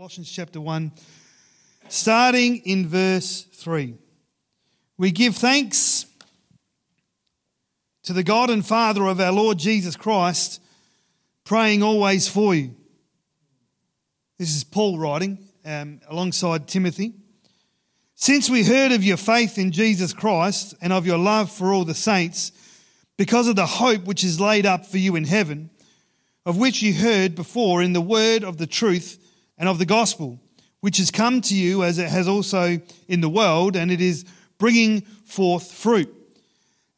Colossians chapter 1, starting in verse 3. We give thanks to the God and Father of our Lord Jesus Christ, praying always for you. This is Paul writing um, alongside Timothy. Since we heard of your faith in Jesus Christ and of your love for all the saints, because of the hope which is laid up for you in heaven, of which you heard before in the word of the truth and of the gospel, which has come to you as it has also in the world, and it is bringing forth fruit.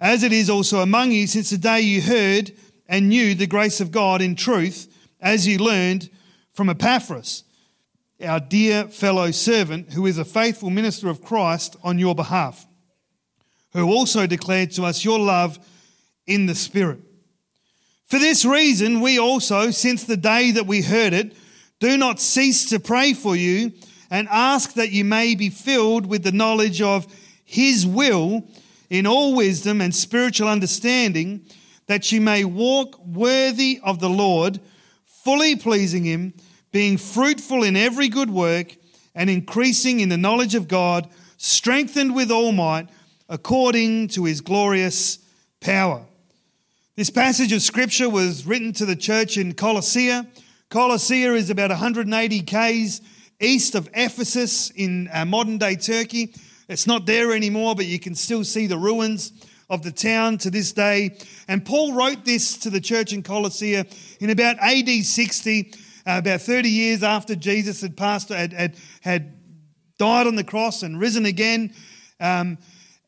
As it is also among you since the day you heard and knew the grace of God in truth, as you learned from Epaphras, our dear fellow servant, who is a faithful minister of Christ on your behalf, who also declared to us your love in the Spirit. For this reason, we also, since the day that we heard it, do not cease to pray for you and ask that you may be filled with the knowledge of His will in all wisdom and spiritual understanding, that you may walk worthy of the Lord, fully pleasing Him, being fruitful in every good work and increasing in the knowledge of God, strengthened with all might according to His glorious power this passage of scripture was written to the church in Colossae. Colossae is about 180 k's east of Ephesus in uh, modern day Turkey. It's not there anymore, but you can still see the ruins of the town to this day. And Paul wrote this to the church in Colossae in about AD 60, uh, about 30 years after Jesus had passed, had, had, had died on the cross and risen again. Um,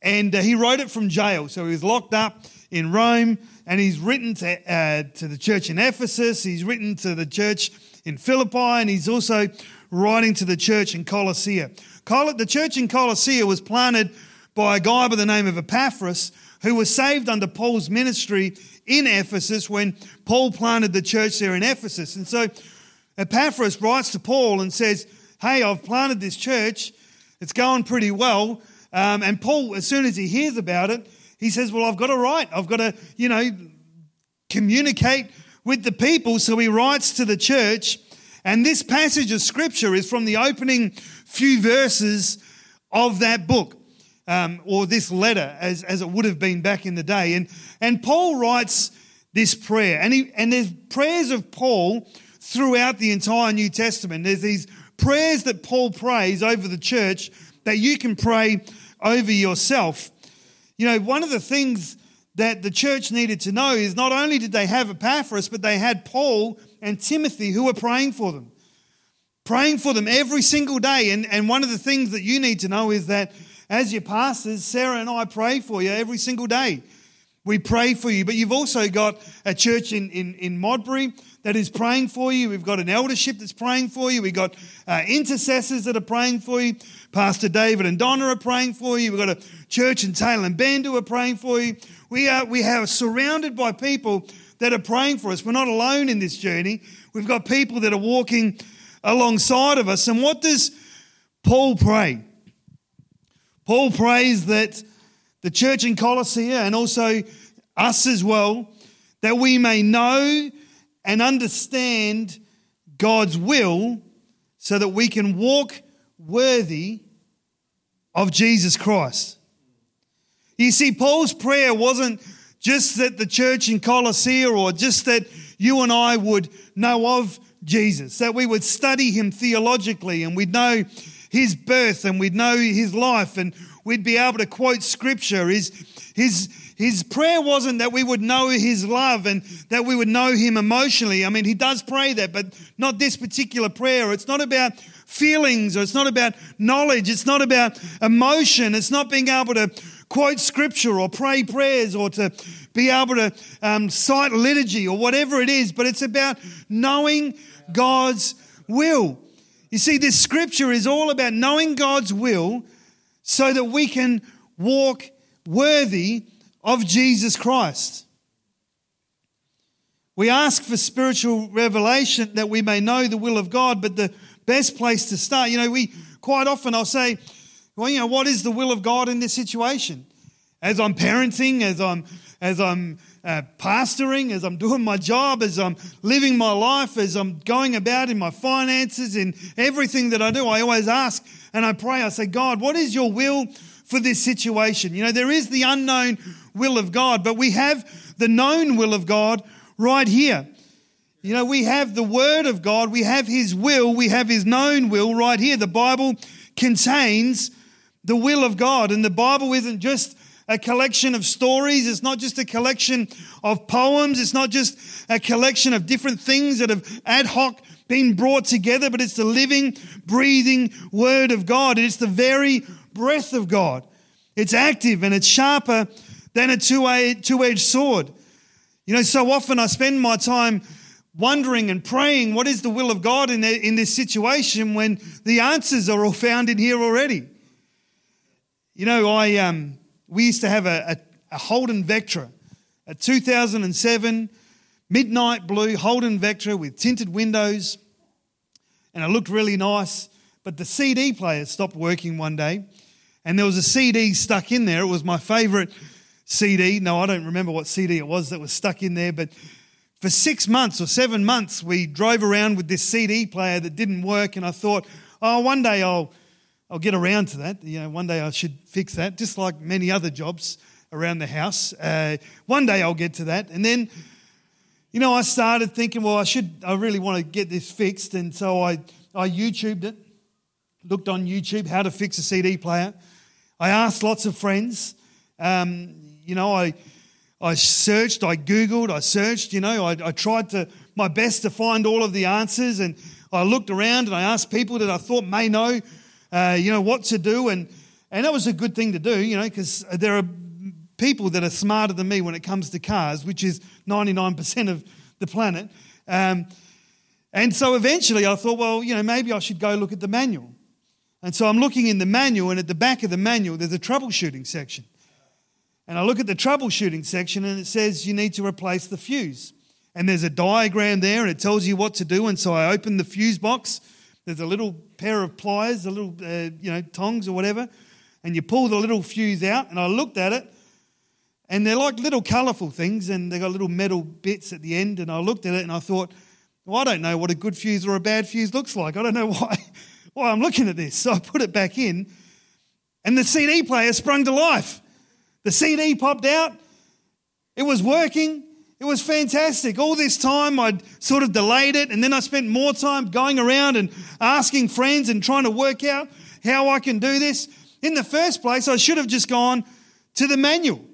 and uh, he wrote it from jail. So he was locked up in Rome and he's written to, uh, to the church in Ephesus, he's written to the church in Philippi, and he's also writing to the church in Colossae. The church in Colossae was planted by a guy by the name of Epaphras, who was saved under Paul's ministry in Ephesus when Paul planted the church there in Ephesus. And so Epaphras writes to Paul and says, Hey, I've planted this church, it's going pretty well. Um, and Paul, as soon as he hears about it, he says, Well, I've got to write. I've got to, you know, communicate with the people. So he writes to the church. And this passage of scripture is from the opening few verses of that book. Um, or this letter, as, as it would have been back in the day. And, and Paul writes this prayer. And, he, and there's prayers of Paul throughout the entire New Testament. There's these prayers that Paul prays over the church that you can pray over yourself. You know, one of the things that the church needed to know is not only did they have Epaphras, but they had Paul and Timothy who were praying for them. Praying for them every single day. And, and one of the things that you need to know is that as your pastors, Sarah and I pray for you every single day. We pray for you. But you've also got a church in, in, in Modbury that is praying for you. We've got an eldership that's praying for you. We've got uh, intercessors that are praying for you. Pastor David and Donna are praying for you. We've got a church in Tailem Bend who are praying for you. We are, we are surrounded by people that are praying for us. We're not alone in this journey. We've got people that are walking alongside of us. And what does Paul pray? Paul prays that the church in Colossae and also us as well, that we may know and understand God's will so that we can walk worthy of Jesus Christ. You see, Paul's prayer wasn't just that the church in Colossae or just that you and I would know of Jesus, that we would study him theologically and we'd know his birth and we'd know his life and we'd be able to quote scripture. His, his, his prayer wasn't that we would know his love and that we would know him emotionally. I mean, he does pray that, but not this particular prayer. It's not about feelings or it's not about knowledge. It's not about emotion. It's not being able to quote scripture or pray prayers or to be able to um, cite liturgy or whatever it is, but it's about knowing God's will. You see, this scripture is all about knowing God's will so that we can walk worthy of Jesus Christ. We ask for spiritual revelation that we may know the will of God, but the best place to start, you know, we quite often I'll say, well, you know, what is the will of God in this situation? as I'm parenting, as I'm, as I'm uh, pastoring, as I'm doing my job, as I'm living my life, as I'm going about in my finances, in everything that I do, I always ask and I pray. I say, God, what is your will for this situation? You know, there is the unknown will of God, but we have the known will of God right here. You know, we have the Word of God, we have His will, we have His known will right here. The Bible contains the will of God, and the Bible isn't just a collection of stories. It's not just a collection of poems. It's not just a collection of different things that have ad hoc been brought together, but it's the living, breathing Word of God. It's the very breath of God. It's active and it's sharper than a two edged sword. You know, so often I spend my time wondering and praying what is the will of God in, in this situation when the answers are all found in here already. You know, I. Um, we used to have a, a, a Holden Vectra, a 2007 midnight blue Holden Vectra with tinted windows, and it looked really nice. But the CD player stopped working one day, and there was a CD stuck in there. It was my favorite CD. No, I don't remember what CD it was that was stuck in there, but for six months or seven months, we drove around with this CD player that didn't work, and I thought, oh, one day I'll I'll get around to that. You know, one day I should fix that, just like many other jobs around the house. Uh, one day I'll get to that. And then, you know, I started thinking, well, I should, I really want to get this fixed. And so I, I YouTubed it, looked on YouTube how to fix a CD player. I asked lots of friends. Um, you know, I, I searched, I Googled, I searched, you know, I, I tried to, my best to find all of the answers. And I looked around and I asked people that I thought may know uh, you know, what to do. And, and that was a good thing to do, you know, because there are people that are smarter than me when it comes to cars, which is 99% of the planet. Um, and so eventually I thought, well, you know, maybe I should go look at the manual. And so I'm looking in the manual, and at the back of the manual, there's a troubleshooting section. And I look at the troubleshooting section, and it says you need to replace the fuse. And there's a diagram there, and it tells you what to do. And so I open the fuse box, there's a little pair of pliers, a little, uh, you know, tongs or whatever, and you pull the little fuse out. And I looked at it, and they're like little colourful things, and they got little metal bits at the end. And I looked at it, and I thought, well, I don't know what a good fuse or a bad fuse looks like. I don't know why, why I'm looking at this. So I put it back in, and the CD player sprung to life. The CD popped out. It was working. It was fantastic. All this time I'd sort of delayed it, and then I spent more time going around and asking friends and trying to work out how I can do this. In the first place, I should have just gone to the manual.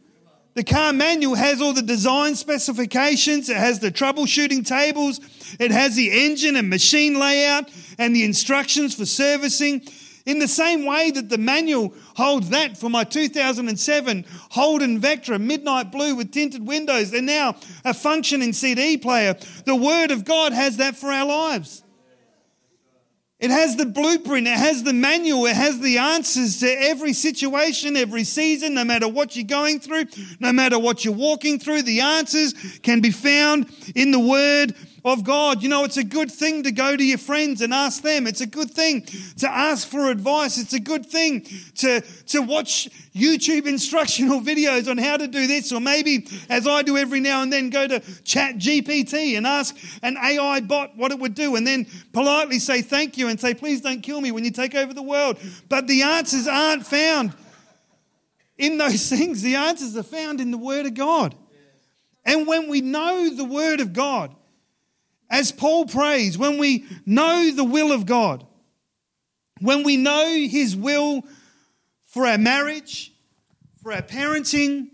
The car manual has all the design specifications, it has the troubleshooting tables, it has the engine and machine layout and the instructions for servicing. In the same way that the manual holds that for my 2007 Holden Vectra Midnight Blue with tinted windows, and now a functioning CD player, the Word of God has that for our lives. It has the blueprint, it has the manual, it has the answers to every situation, every season, no matter what you're going through, no matter what you're walking through. The answers can be found in the Word of God. You know, it's a good thing to go to your friends and ask them. It's a good thing to ask for advice. It's a good thing to, to watch YouTube instructional videos on how to do this, or maybe, as I do every now and then, go to Chat GPT and ask an AI bot what it would do, and then politely say thank you and say, please don't kill me when you take over the world. But the answers aren't found in those things. The answers are found in the Word of God. And when we know the Word of God, as Paul prays, when we know the will of God, when we know His will for our marriage, for our parenting,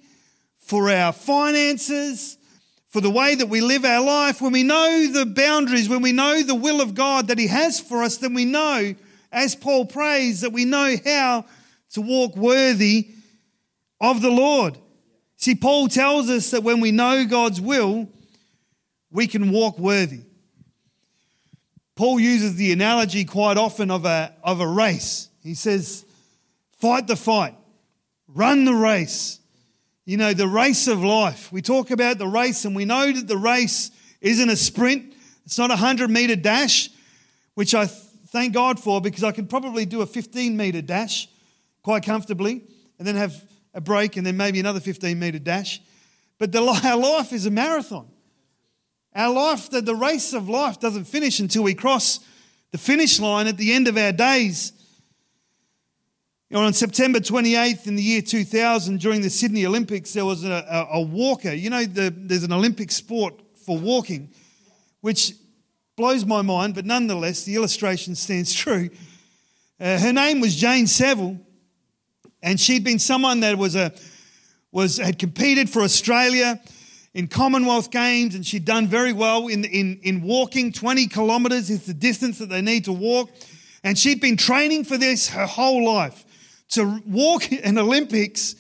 for our finances, for the way that we live our life, when we know the boundaries, when we know the will of God that He has for us, then we know, as Paul prays, that we know how to walk worthy of the Lord. See, Paul tells us that when we know God's will, we can walk worthy. Paul uses the analogy quite often of a, of a race. He says, fight the fight, run the race. You know, the race of life. We talk about the race and we know that the race isn't a sprint. It's not a 100 meter dash, which I thank God for because I could probably do a 15 meter dash quite comfortably and then have a break, and then maybe another 15 metre dash. But the, our life is a marathon. Our life, the, the race of life doesn't finish until we cross the finish line at the end of our days. You know, on September 28th in the year 2000, during the Sydney Olympics, there was a, a, a walker. You know, the, there's an Olympic sport for walking, which blows my mind, but nonetheless, the illustration stands true. Uh, her name was Jane Saville, and she'd been someone that was a was had competed for Australia in Commonwealth Games, and she'd done very well in, in, in walking. 20 kilometres is the distance that they need to walk. And she'd been training for this her whole life to walk an Olympics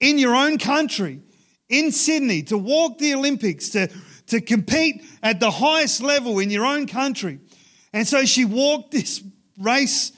in your own country, in Sydney, to walk the Olympics, to, to compete at the highest level in your own country. And so she walked this race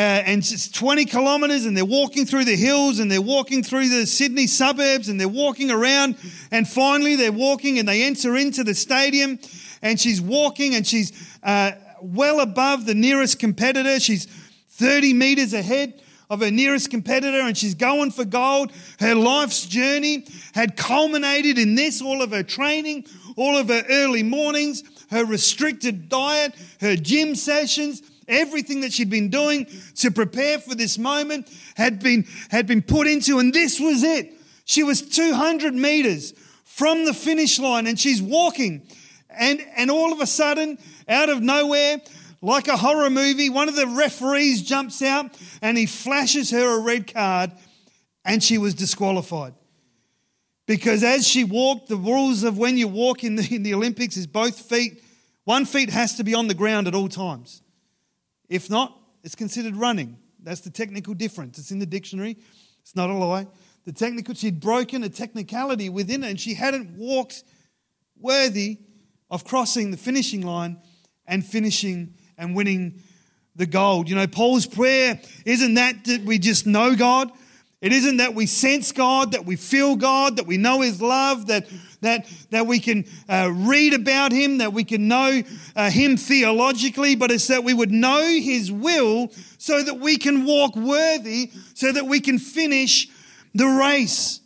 uh, and it's 20 kilometers, and they're walking through the hills, and they're walking through the Sydney suburbs, and they're walking around, and finally they're walking, and they enter into the stadium, and she's walking, and she's uh, well above the nearest competitor. She's 30 meters ahead of her nearest competitor, and she's going for gold. Her life's journey had culminated in this all of her training, all of her early mornings, her restricted diet, her gym sessions, Everything that she'd been doing to prepare for this moment had been, had been put into, and this was it. She was 200 meters from the finish line and she's walking. And, and all of a sudden, out of nowhere, like a horror movie, one of the referees jumps out and he flashes her a red card and she was disqualified. Because as she walked, the rules of when you walk in the, in the Olympics is both feet, one feet has to be on the ground at all times. If not, it's considered running. That's the technical difference. It's in the dictionary. It's not a lie. The technical, she'd broken a technicality within it and she hadn't walked worthy of crossing the finishing line and finishing and winning the gold. You know, Paul's prayer isn't that that we just know God, it isn't that we sense God, that we feel God, that we know His love, that, that, that we can uh, read about Him, that we can know uh, Him theologically, but it's that we would know His will so that we can walk worthy, so that we can finish the race.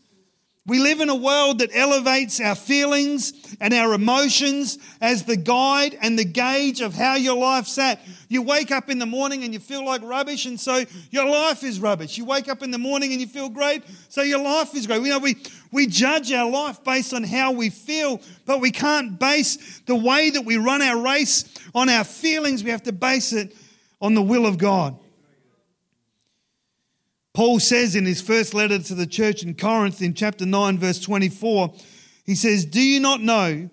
We live in a world that elevates our feelings and our emotions as the guide and the gauge of how your life's at. You wake up in the morning and you feel like rubbish, and so your life is rubbish. You wake up in the morning and you feel great, so your life is great. You know, we, we judge our life based on how we feel, but we can't base the way that we run our race on our feelings. We have to base it on the will of God. Paul says in his first letter to the church in Corinth in chapter 9, verse 24, he says, Do you not know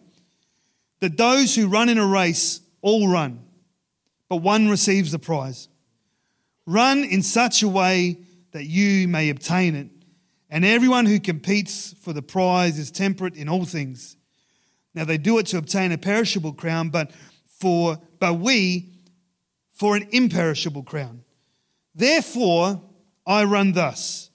that those who run in a race all run, but one receives the prize? Run in such a way that you may obtain it. And everyone who competes for the prize is temperate in all things. Now they do it to obtain a perishable crown, but for but we for an imperishable crown. Therefore, I run thus,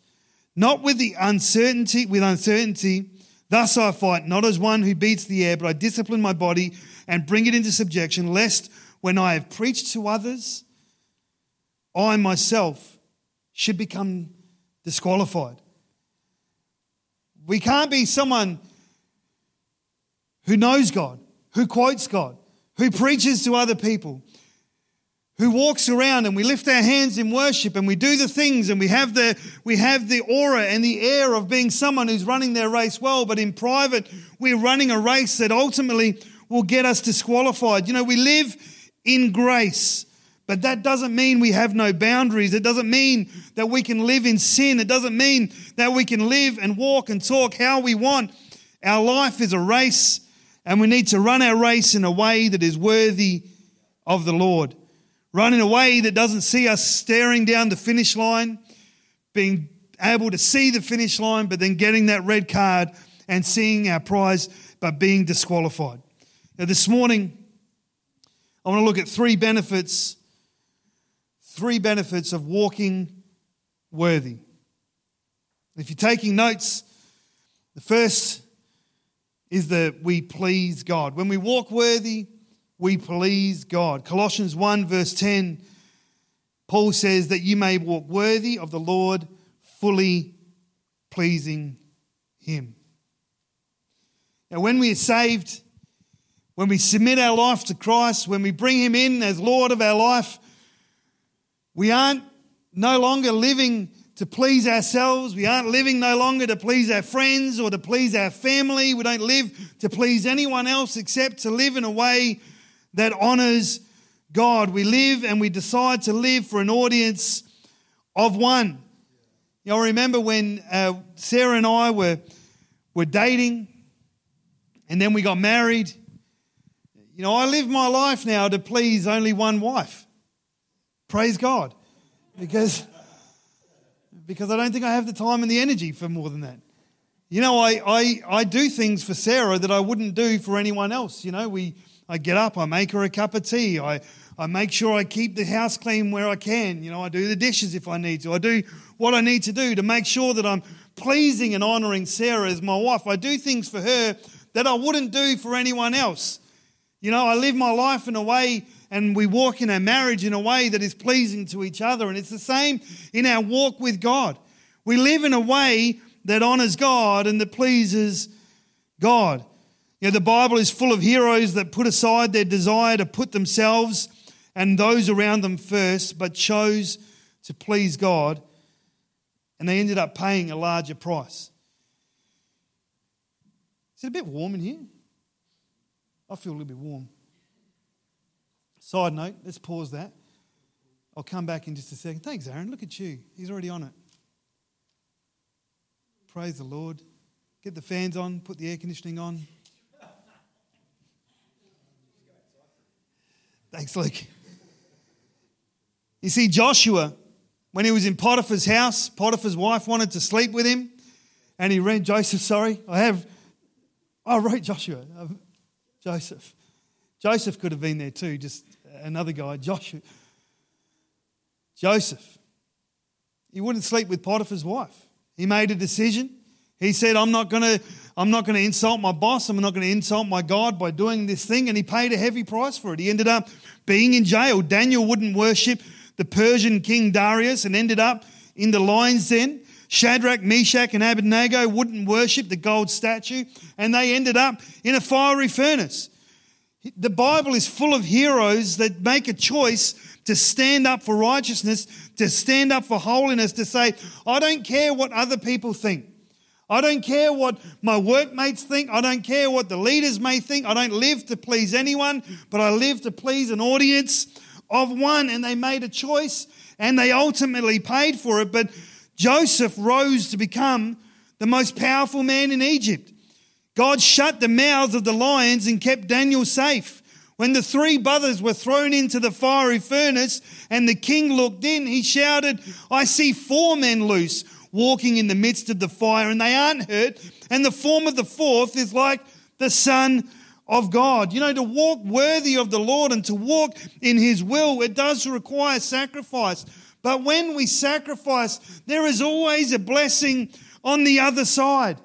not with the uncertainty, with uncertainty. Thus I fight, not as one who beats the air, but I discipline my body and bring it into subjection, lest when I have preached to others, I myself should become disqualified. We can't be someone who knows God, who quotes God, who preaches to other people, who walks around and we lift our hands in worship and we do the things and we have the we have the aura and the air of being someone who's running their race well but in private we're running a race that ultimately will get us disqualified. You know we live in grace but that doesn't mean we have no boundaries. It doesn't mean that we can live in sin. It doesn't mean that we can live and walk and talk how we want. Our life is a race and we need to run our race in a way that is worthy of the Lord run in a way that doesn't see us staring down the finish line, being able to see the finish line, but then getting that red card and seeing our prize, but being disqualified. Now, this morning, I want to look at three benefits, three benefits of walking worthy. If you're taking notes, the first is that we please God. When we walk worthy, we please God. Colossians 1, verse 10, Paul says that you may walk worthy of the Lord, fully pleasing Him. Now, when we are saved, when we submit our life to Christ, when we bring Him in as Lord of our life, we aren't no longer living to please ourselves. We aren't living no longer to please our friends or to please our family. We don't live to please anyone else except to live in a way that honors God. We live and we decide to live for an audience of one. You know, I remember when uh, Sarah and I were, were dating and then we got married. You know, I live my life now to please only one wife. Praise God. Because, because I don't think I have the time and the energy for more than that. You know, I, I, I do things for Sarah that I wouldn't do for anyone else. You know, we, I get up, I make her a cup of tea, I, I make sure I keep the house clean where I can. You know, I do the dishes if I need to. I do what I need to do to make sure that I'm pleasing and honoring Sarah as my wife. I do things for her that I wouldn't do for anyone else. You know, I live my life in a way and we walk in our marriage in a way that is pleasing to each other. And it's the same in our walk with God. We live in a way that honors God and that pleases God. You know, the Bible is full of heroes that put aside their desire to put themselves and those around them first, but chose to please God, and they ended up paying a larger price. Is it a bit warm in here? I feel a little bit warm. Side note, let's pause that. I'll come back in just a second. Thanks, Aaron. Look at you. He's already on it. Praise the Lord. Get the fans on, put the air conditioning on. Thanks, Luke. You see, Joshua, when he was in Potiphar's house, Potiphar's wife wanted to sleep with him, and he ran Joseph. Sorry, I have. I wrote Joshua, uh, Joseph. Joseph could have been there too, just another guy, Joshua. Joseph. He wouldn't sleep with Potiphar's wife. He made a decision. He said, I'm not going to I'm not going to insult my boss. I'm not going to insult my God by doing this thing. And he paid a heavy price for it. He ended up being in jail. Daniel wouldn't worship the Persian king Darius and ended up in the lion's den. Shadrach, Meshach, and Abednego wouldn't worship the gold statue, and they ended up in a fiery furnace. The Bible is full of heroes that make a choice to stand up for righteousness, to stand up for holiness, to say, I don't care what other people think. I don't care what my workmates think. I don't care what the leaders may think. I don't live to please anyone, but I live to please an audience of one, and they made a choice and they ultimately paid for it. But Joseph rose to become the most powerful man in Egypt. God shut the mouths of the lions and kept Daniel safe. When the three brothers were thrown into the fiery furnace and the king looked in, he shouted, I see four men loose walking in the midst of the fire and they aren't hurt. And the form of the fourth is like the Son of God. You know, to walk worthy of the Lord and to walk in His will, it does require sacrifice. But when we sacrifice, there is always a blessing on the other side.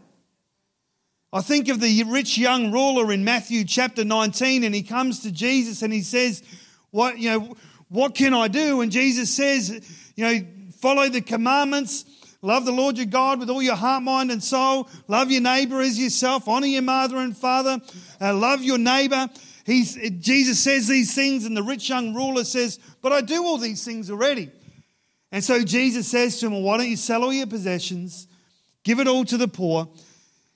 I think of the rich young ruler in Matthew chapter 19, and he comes to Jesus and he says, What, you know, what can I do? And Jesus says, You know, follow the commandments Love the Lord your God with all your heart, mind, and soul. Love your neighbor as yourself. Honor your mother and father. Uh, love your neighbor. He's, Jesus says these things, and the rich young ruler says, But I do all these things already. And so Jesus says to him, well, Why don't you sell all your possessions, give it all to the poor,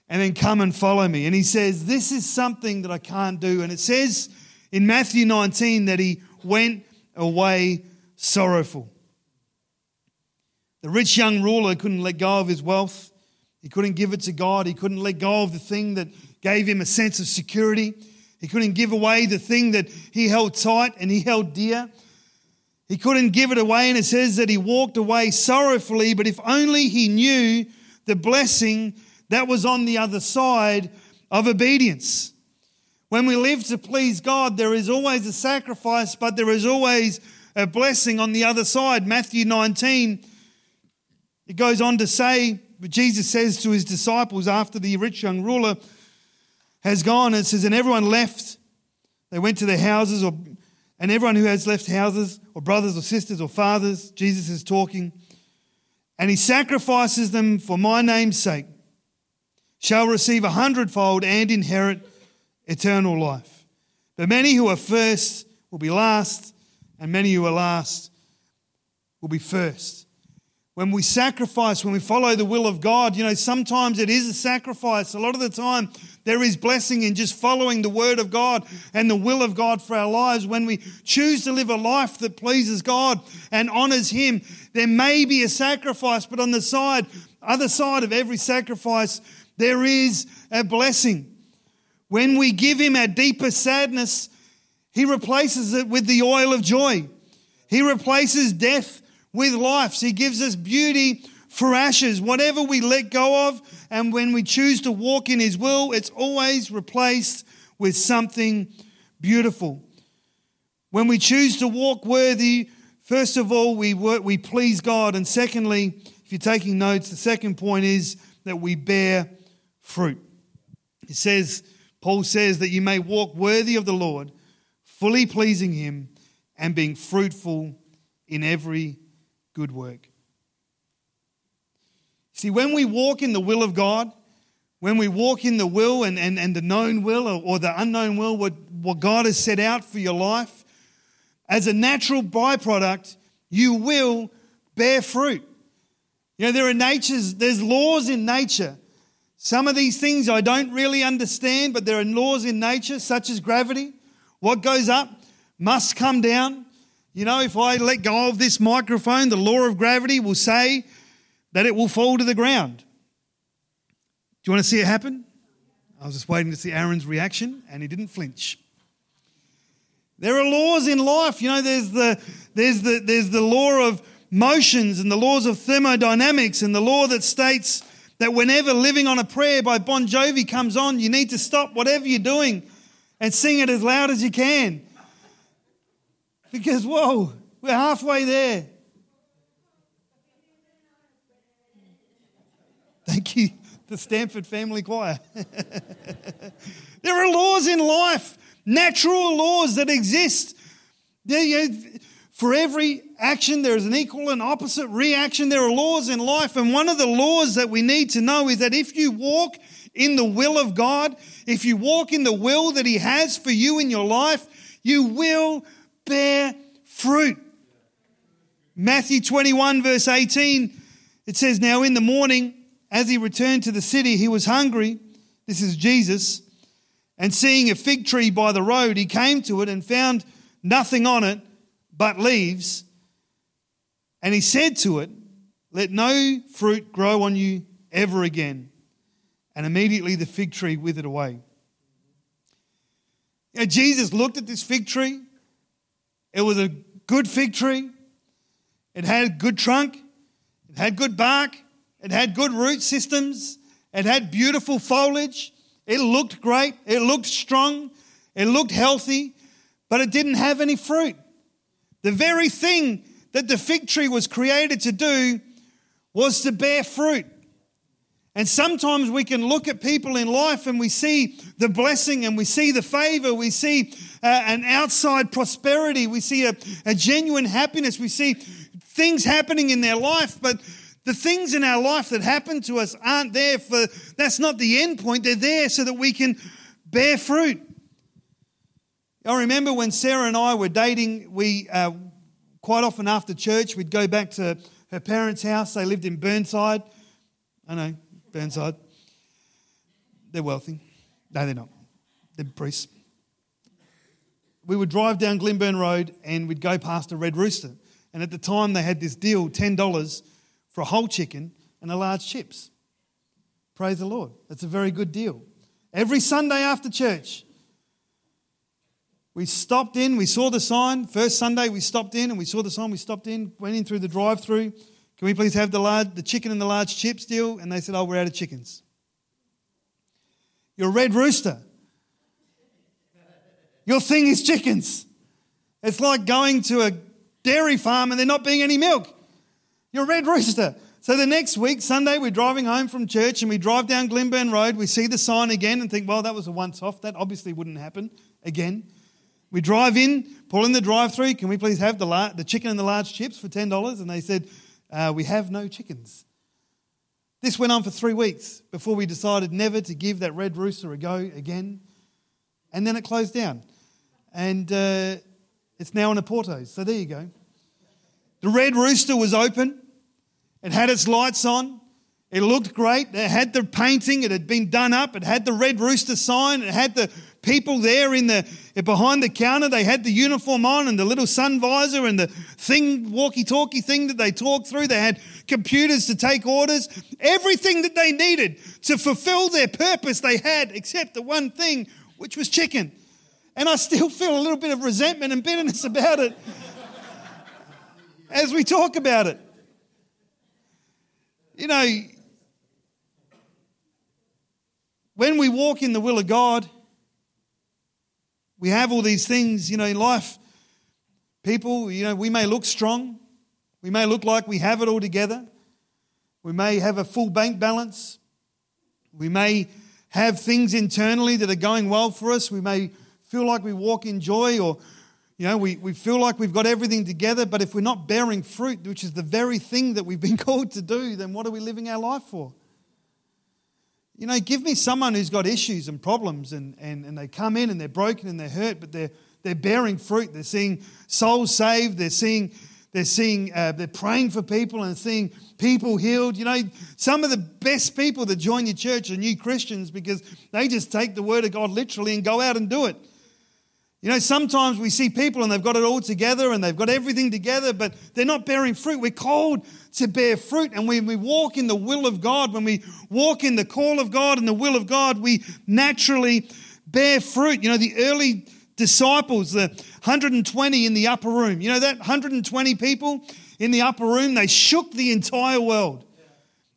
and then come and follow me? And he says, This is something that I can't do. And it says in Matthew 19 that he went away sorrowful. The rich young ruler couldn't let go of his wealth. He couldn't give it to God. He couldn't let go of the thing that gave him a sense of security. He couldn't give away the thing that he held tight and he held dear. He couldn't give it away, and it says that he walked away sorrowfully, but if only he knew the blessing that was on the other side of obedience. When we live to please God, there is always a sacrifice, but there is always a blessing on the other side. Matthew 19 it goes on to say, Jesus says to his disciples after the rich young ruler has gone, it says, and everyone left. They went to their houses, or, and everyone who has left houses, or brothers, or sisters, or fathers, Jesus is talking. and he sacrifices them for my name's sake shall receive a hundredfold and inherit eternal life. But many who are first will be last, and many who are last will be first. When we sacrifice, when we follow the will of God, you know, sometimes it is a sacrifice. A lot of the time, there is blessing in just following the word of God and the will of God for our lives. When we choose to live a life that pleases God and honors Him, there may be a sacrifice, but on the side, other side of every sacrifice, there is a blessing. When we give Him our deepest sadness, He replaces it with the oil of joy. He replaces death with life. He gives us beauty for ashes. Whatever we let go of, and when we choose to walk in His will, it's always replaced with something beautiful. When we choose to walk worthy, first of all, we, work, we please God. And secondly, if you're taking notes, the second point is that we bear fruit. It says, Paul says that you may walk worthy of the Lord, fully pleasing Him, and being fruitful in every good work. See, when we walk in the will of God, when we walk in the will and, and, and the known will or, or the unknown will, what, what God has set out for your life, as a natural byproduct, you will bear fruit. You know, there are natures, there's laws in nature some of these things I don't really understand, but there are laws in nature, such as gravity. What goes up must come down. You know, if I let go of this microphone, the law of gravity will say that it will fall to the ground. Do you want to see it happen? I was just waiting to see Aaron's reaction, and he didn't flinch. There are laws in life. You know, there's the, there's the, there's the law of motions and the laws of thermodynamics and the law that states that whenever Living on a Prayer by Bon Jovi comes on, you need to stop whatever you're doing and sing it as loud as you can. Because, whoa, we're halfway there. Thank you, the Stanford Family Choir. there are laws in life, natural laws that exist. For every action, there is an equal and opposite reaction. There are laws in life. And one of the laws that we need to know is that if you walk in the will of God, if you walk in the will that He has for you in your life, you will bear fruit. Matthew 21, verse 18, it says, Now in the morning, as he returned to the city, he was hungry. This is Jesus. And seeing a fig tree by the road, he came to it and found nothing on it but leaves. And he said to it, Let no fruit grow on you ever again. And immediately the fig tree withered away. Know, Jesus looked at this fig tree. It was a good fig tree. It had a good trunk. It had good bark. It had good root systems. It had beautiful foliage. It looked great. It looked strong. It looked healthy, but it didn't have any fruit. The very thing that the fig tree was created to do was to bear fruit. And sometimes we can look at people in life and we see the blessing and we see the favor, we see uh, an outside prosperity, we see a, a genuine happiness, we see things happening in their life, but the things in our life that happen to us aren't there for, that's not the end point. They're there so that we can bear fruit. I remember when Sarah and I were dating, we uh, quite often after church, we'd go back to her parents' house. They lived in Burnside. I know, Burnside. They're wealthy. No, they're not. They're priests. We would drive down Glynburn Road and we'd go past a Red Rooster. And at the time, they had this deal $10 for a whole chicken and a large chips. Praise the Lord. That's a very good deal. Every Sunday after church, we stopped in, we saw the sign. First Sunday, we stopped in and we saw the sign. We stopped in, went in through the drive through. Can we please have the, large, the chicken and the large chips deal? And they said, Oh, we're out of chickens. You're a red rooster. Your thing is chickens. It's like going to a dairy farm and there not being any milk. You're a red rooster. So the next week, Sunday, we're driving home from church and we drive down Glynburn Road. We see the sign again and think, well, that was a once off. That obviously wouldn't happen again. We drive in, pull in the drive through. Can we please have the, la- the chicken and the large chips for $10? And they said, uh, we have no chickens. This went on for three weeks before we decided never to give that red rooster a go again. And then it closed down. And uh, it's now in Oporto. So there you go. The red rooster was open, it had its lights on, it looked great. It had the painting, it had been done up, it had the red rooster sign, it had the people there in the behind the counter. They had the uniform on and the little sun visor and the thing, walkie-talkie thing that they talked through. They had computers to take orders. Everything that they needed to fulfill their purpose they had, except the one thing, which was chicken. And I still feel a little bit of resentment and bitterness about it as we talk about it. You know, when we walk in the will of God, we have all these things, you know, in life. People, you know, we may look strong. We may look like we have it all together. We may have a full bank balance. We may have things internally that are going well for us. We may feel like we walk in joy or, you know, we, we feel like we've got everything together. But if we're not bearing fruit, which is the very thing that we've been called to do, then what are we living our life for? You know, give me someone who's got issues and problems and, and, and they come in and they're broken and they're hurt, but they're, they're bearing fruit. They're seeing souls saved. They're seeing, they're seeing, uh, they're praying for people and seeing people healed. You know, some of the best people that join your church are new Christians because they just take the word of God literally and go out and do it. You know, sometimes we see people and they've got it all together and they've got everything together, but they're not bearing fruit. We're called to bear fruit. And when we walk in the will of God, when we walk in the call of God and the will of God, we naturally bear fruit. You know, the early disciples, the 120 in the upper room, you know, that 120 people in the upper room, they shook the entire world.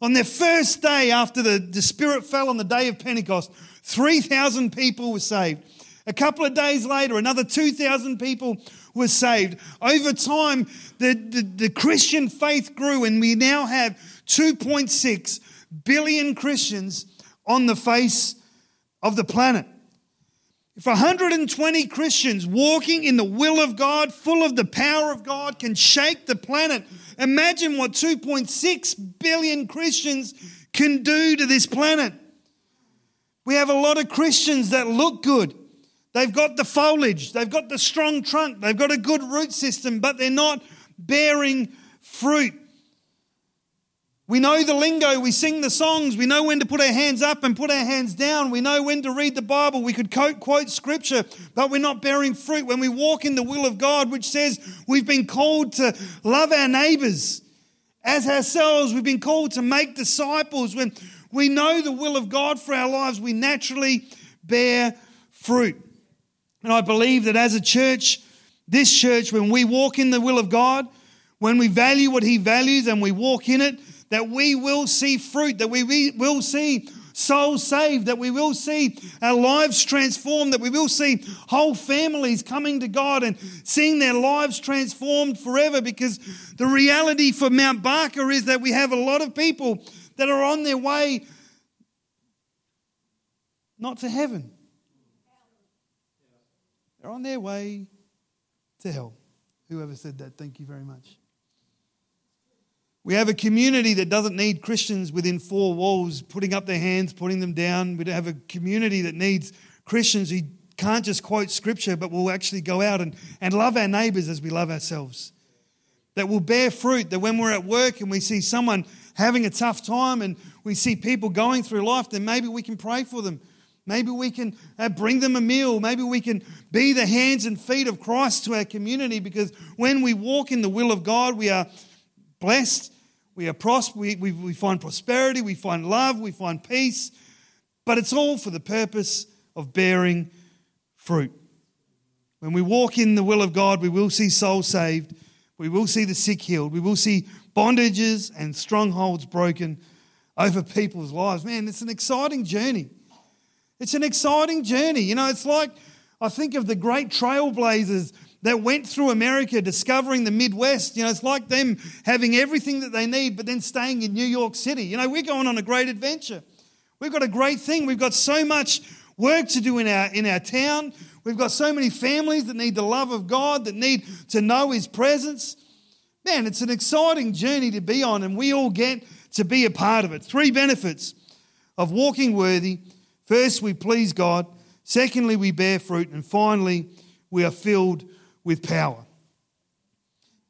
On their first day after the, the Spirit fell on the day of Pentecost, 3,000 people were saved. A couple of days later, another 2,000 people were saved. Over time, the, the, the, Christian faith grew, and we now have 2.6 billion Christians on the face of the planet. If 120 Christians walking in the will of God, full of the power of God, can shake the planet, imagine what 2.6 billion Christians can do to this planet. We have a lot of Christians that look good. They've got the foliage, they've got the strong trunk, they've got a good root system, but they're not bearing fruit. We know the lingo, we sing the songs, we know when to put our hands up and put our hands down, we know when to read the Bible, we could quote, quote scripture, but we're not bearing fruit. When we walk in the will of God, which says we've been called to love our neighbors as ourselves, we've been called to make disciples. When we know the will of God for our lives, we naturally bear fruit. And I believe that as a church, this church, when we walk in the will of God, when we value what He values and we walk in it, that we will see fruit, that we will see souls saved, that we will see our lives transformed, that we will see whole families coming to God and seeing their lives transformed forever. Because the reality for Mount Barker is that we have a lot of people that are on their way not to heaven, they're on their way to hell. Whoever said that, thank you very much. We have a community that doesn't need Christians within four walls putting up their hands, putting them down. We have a community that needs Christians who can't just quote scripture, but will actually go out and, and love our neighbors as we love ourselves. That will bear fruit, that when we're at work and we see someone having a tough time and we see people going through life, then maybe we can pray for them. Maybe we can uh, bring them a meal. Maybe we can be the hands and feet of Christ to our community because when we walk in the will of God, we are blessed, we are prosper, we, we, we find prosperity, we find love, we find peace. But it's all for the purpose of bearing fruit. When we walk in the will of God, we will see souls saved, we will see the sick healed, we will see bondages and strongholds broken over people's lives. Man, it's an exciting journey. It's an exciting journey. You know, it's like I think of the great trailblazers that went through America discovering the Midwest. You know, it's like them having everything that they need, but then staying in New York City. You know, we're going on a great adventure. We've got a great thing. We've got so much work to do in our, in our town. We've got so many families that need the love of God, that need to know His presence. Man, it's an exciting journey to be on, and we all get to be a part of it. Three benefits of walking worthy. First, we please God. Secondly, we bear fruit. And finally, we are filled with power.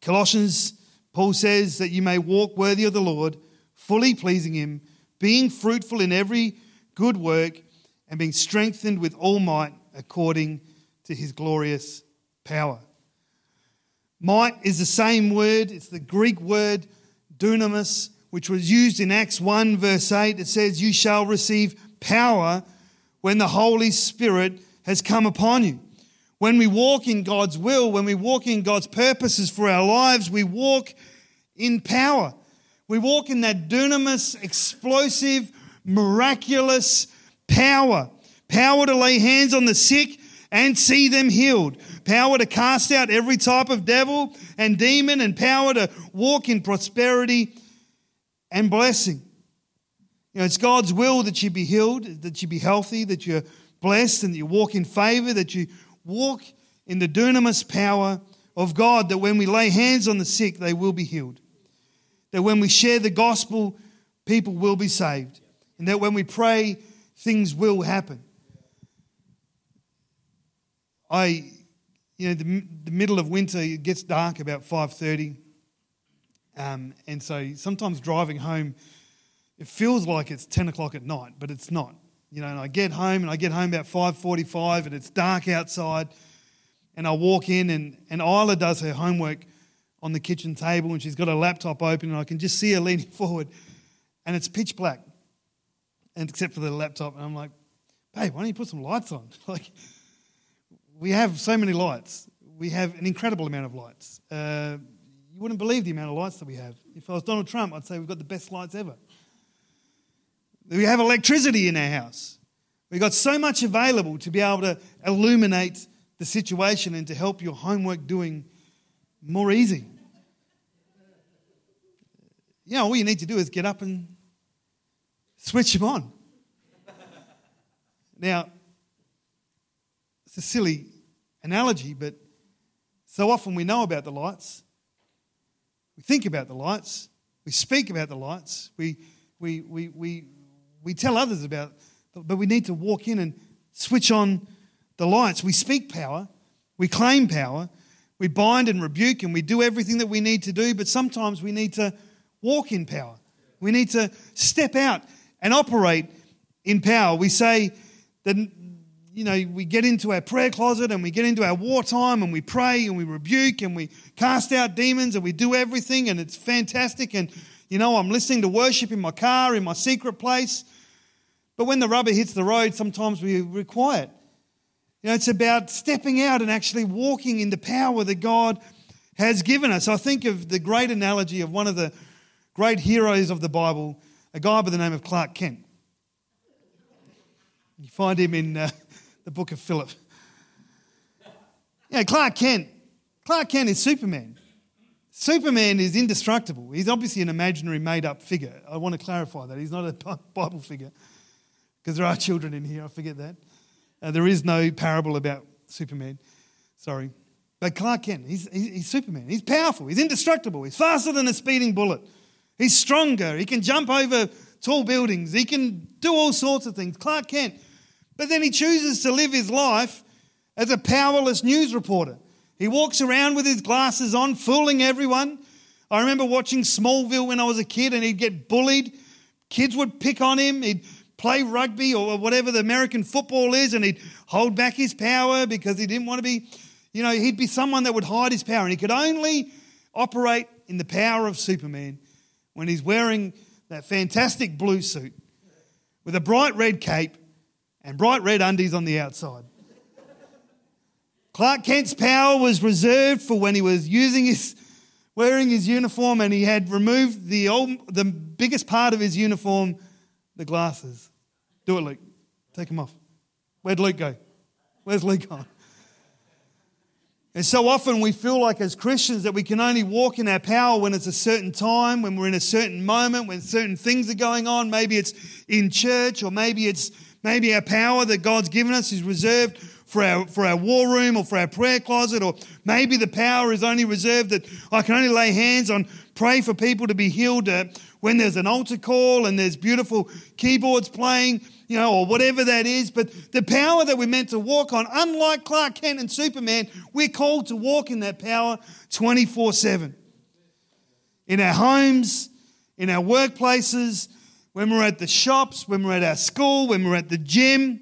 Colossians, Paul says that you may walk worthy of the Lord, fully pleasing Him, being fruitful in every good work, and being strengthened with all might according to His glorious power. Might is the same word, it's the Greek word dunamis, which was used in Acts 1, verse 8. It says, You shall receive power when the Holy Spirit has come upon you. When we walk in God's will, when we walk in God's purposes for our lives, we walk in power. We walk in that dunamis, explosive, miraculous power. Power to lay hands on the sick and see them healed. Power to cast out every type of devil and demon, and power to walk in prosperity and blessing. You know, it's God's will that you be healed, that you be healthy, that you're blessed, and that you walk in favor, that you walk in the dunamis power of God, that when we lay hands on the sick, they will be healed. That when we share the gospel, people will be saved. And that when we pray, things will happen. I, you know, the, the middle of winter, it gets dark about 5.30. Um, and so sometimes driving home, it feels like it's 10 o'clock at night, but it's not. You know, and I get home and I get home about 5.45 and it's dark outside and I walk in and, and Isla does her homework on the kitchen table and she's got her laptop open and I can just see her leaning forward and it's pitch black. And except for the laptop, and I'm like, babe, why don't you put some lights on? like, we have so many lights. We have an incredible amount of lights. Uh, you wouldn't believe the amount of lights that we have. If I was Donald Trump, I'd say we've got the best lights ever. We have electricity in our house. We've got so much available to be able to illuminate the situation and to help your homework doing more easy. You know, all you need to do is get up and switch them on. Now, it's a silly analogy, but so often we know about the lights, we think about the lights, we speak about the lights, we, we, we, we, we tell others about, it, but we need to walk in and switch on the lights. We speak power, we claim power, we bind and rebuke, and we do everything that we need to do, but sometimes we need to walk in power. We need to step out and operate in power. We say that, you know, we get into our prayer closet and we get into our wartime and we pray and we rebuke and we cast out demons and we do everything and it's fantastic. And you know, I'm listening to worship in my car, in my secret place. But when the rubber hits the road, sometimes we, require it. You know, it's about stepping out and actually walking in the power that God has given us. I think of the great analogy of one of the great heroes of the Bible, a guy by the name of Clark Kent. You find him in uh, the book of Philip. Yeah, Clark Kent. Clark Kent is Superman. Superman is indestructible. He's obviously an imaginary, made up figure. I want to clarify that. He's not a Bible figure because there are children in here. I forget that. Uh, there is no parable about Superman. Sorry. But Clark Kent, he's, he's Superman. He's powerful. He's indestructible. He's faster than a speeding bullet. He's stronger. He can jump over tall buildings. He can do all sorts of things. Clark Kent. But then he chooses to live his life as a powerless news reporter. He walks around with his glasses on, fooling everyone. I remember watching Smallville when I was a kid and he'd get bullied. Kids would pick on him. He'd play rugby or whatever the American football is and he'd hold back his power because he didn't want to be, you know, he'd be someone that would hide his power. And he could only operate in the power of Superman when he's wearing that fantastic blue suit with a bright red cape and bright red undies on the outside. Clark Kent's power was reserved for when he was using his, wearing his uniform and he had removed the, old, the biggest part of his uniform, the glasses. Do it, Luke. Take them off. Where'd Luke go? Where's Luke gone? And so often we feel like as Christians that we can only walk in our power when it's a certain time, when we're in a certain moment, when certain things are going on. Maybe it's in church or maybe it's maybe our power that God's given us is reserved for our, for our war room or for our prayer closet, or maybe the power is only reserved that I can only lay hands on, pray for people to be healed uh, when there's an altar call and there's beautiful keyboards playing, you know, or whatever that is. But the power that we're meant to walk on, unlike Clark Kent and Superman, we're called to walk in that power 24 7. In our homes, in our workplaces, when we're at the shops, when we're at our school, when we're at the gym.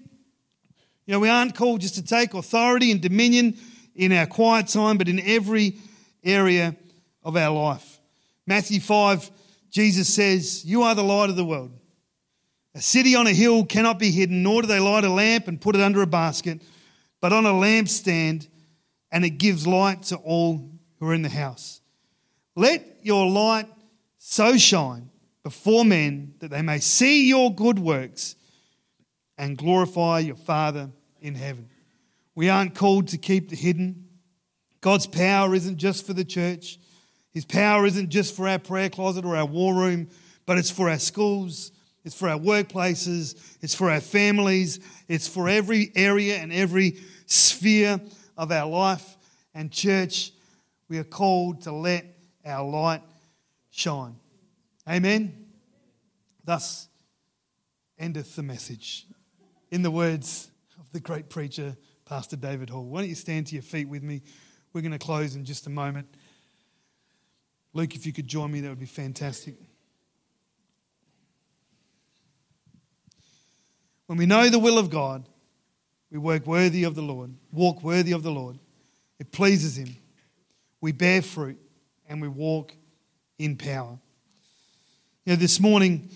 You know, we aren't called just to take authority and dominion in our quiet time, but in every area of our life. Matthew 5, Jesus says, You are the light of the world. A city on a hill cannot be hidden, nor do they light a lamp and put it under a basket, but on a lampstand, and it gives light to all who are in the house. Let your light so shine before men that they may see your good works and glorify your Father in heaven. We aren't called to keep the hidden. God's power isn't just for the church, His power isn't just for our prayer closet or our war room, but it's for our schools, it's for our workplaces, it's for our families, it's for every area and every sphere of our life. And, church, we are called to let our light shine. Amen. Thus endeth the message. In the words of the great preacher, Pastor David Hall. Why don't you stand to your feet with me? We're going to close in just a moment. Luke, if you could join me, that would be fantastic. When we know the will of God, we work worthy of the Lord, walk worthy of the Lord. It pleases Him. We bear fruit and we walk in power. You know, this morning,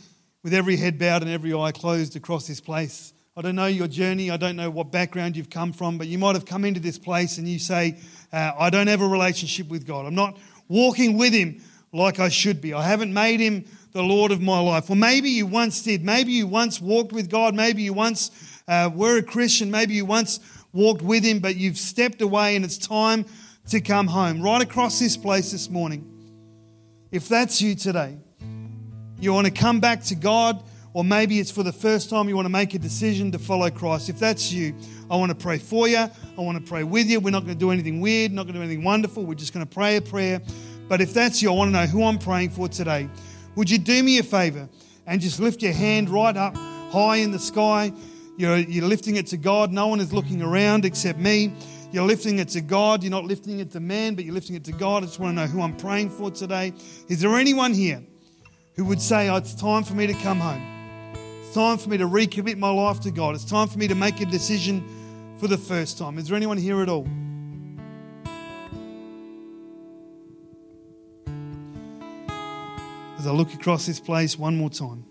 with every head bowed and every eye closed across this place, I don't know your journey, I don't know what background you've come from, but you might have come into this place and you say, uh, I don't have a relationship with God. I'm not walking with Him like I should be. I haven't made Him the Lord of my life. Or maybe you once did. Maybe you once walked with God. Maybe you once uh, were a Christian. Maybe you once walked with Him, but you've stepped away and it's time to come home. Right across this place this morning. If that's you today, you want to come back to God, or maybe it's for the first time you want to make a decision to follow Christ. If that's you, I want to pray for you. I want to pray with you. We're not going to do anything weird, not going to do anything wonderful. We're just going to pray a prayer. But if that's you, I want to know who I'm praying for today. Would you do me a favor and just lift your hand right up high in the sky? You're, you're lifting it to God. No one is looking around except me. You're lifting it to God. You're not lifting it to man, but you're lifting it to God. I just want to know who I'm praying for today. Is there anyone here who would say, oh, It's time for me to come home? It's time for me to recommit my life to God. It's time for me to make a decision for the first time. Is there anyone here at all? As I look across this place one more time.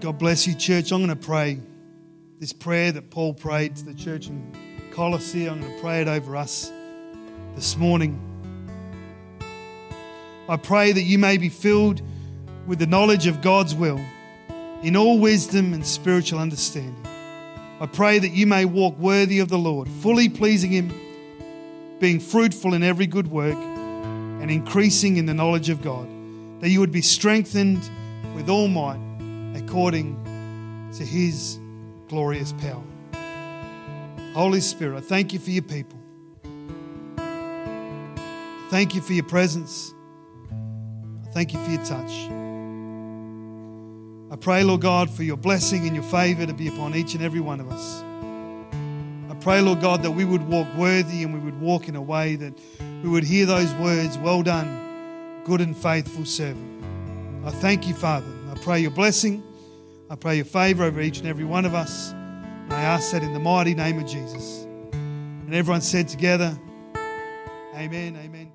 God bless you, church. I'm going to pray this prayer that Paul prayed to the church in Colossae. I'm going to pray it over us this morning. I pray that you may be filled with the knowledge of God's will in all wisdom and spiritual understanding. I pray that you may walk worthy of the Lord, fully pleasing Him, being fruitful in every good work, and increasing in the knowledge of God, that you would be strengthened with all might according to His glorious power. Holy Spirit, I thank you for your people. Thank you for your presence. I thank you for your touch. I pray, Lord God, for your blessing and your favor to be upon each and every one of us. I pray, Lord God, that we would walk worthy and we would walk in a way that we would hear those words, Well done, good and faithful servant. I thank you, Father. I pray your blessing. I pray your favor over each and every one of us. And I ask that in the mighty name of Jesus. And everyone said together, Amen, amen.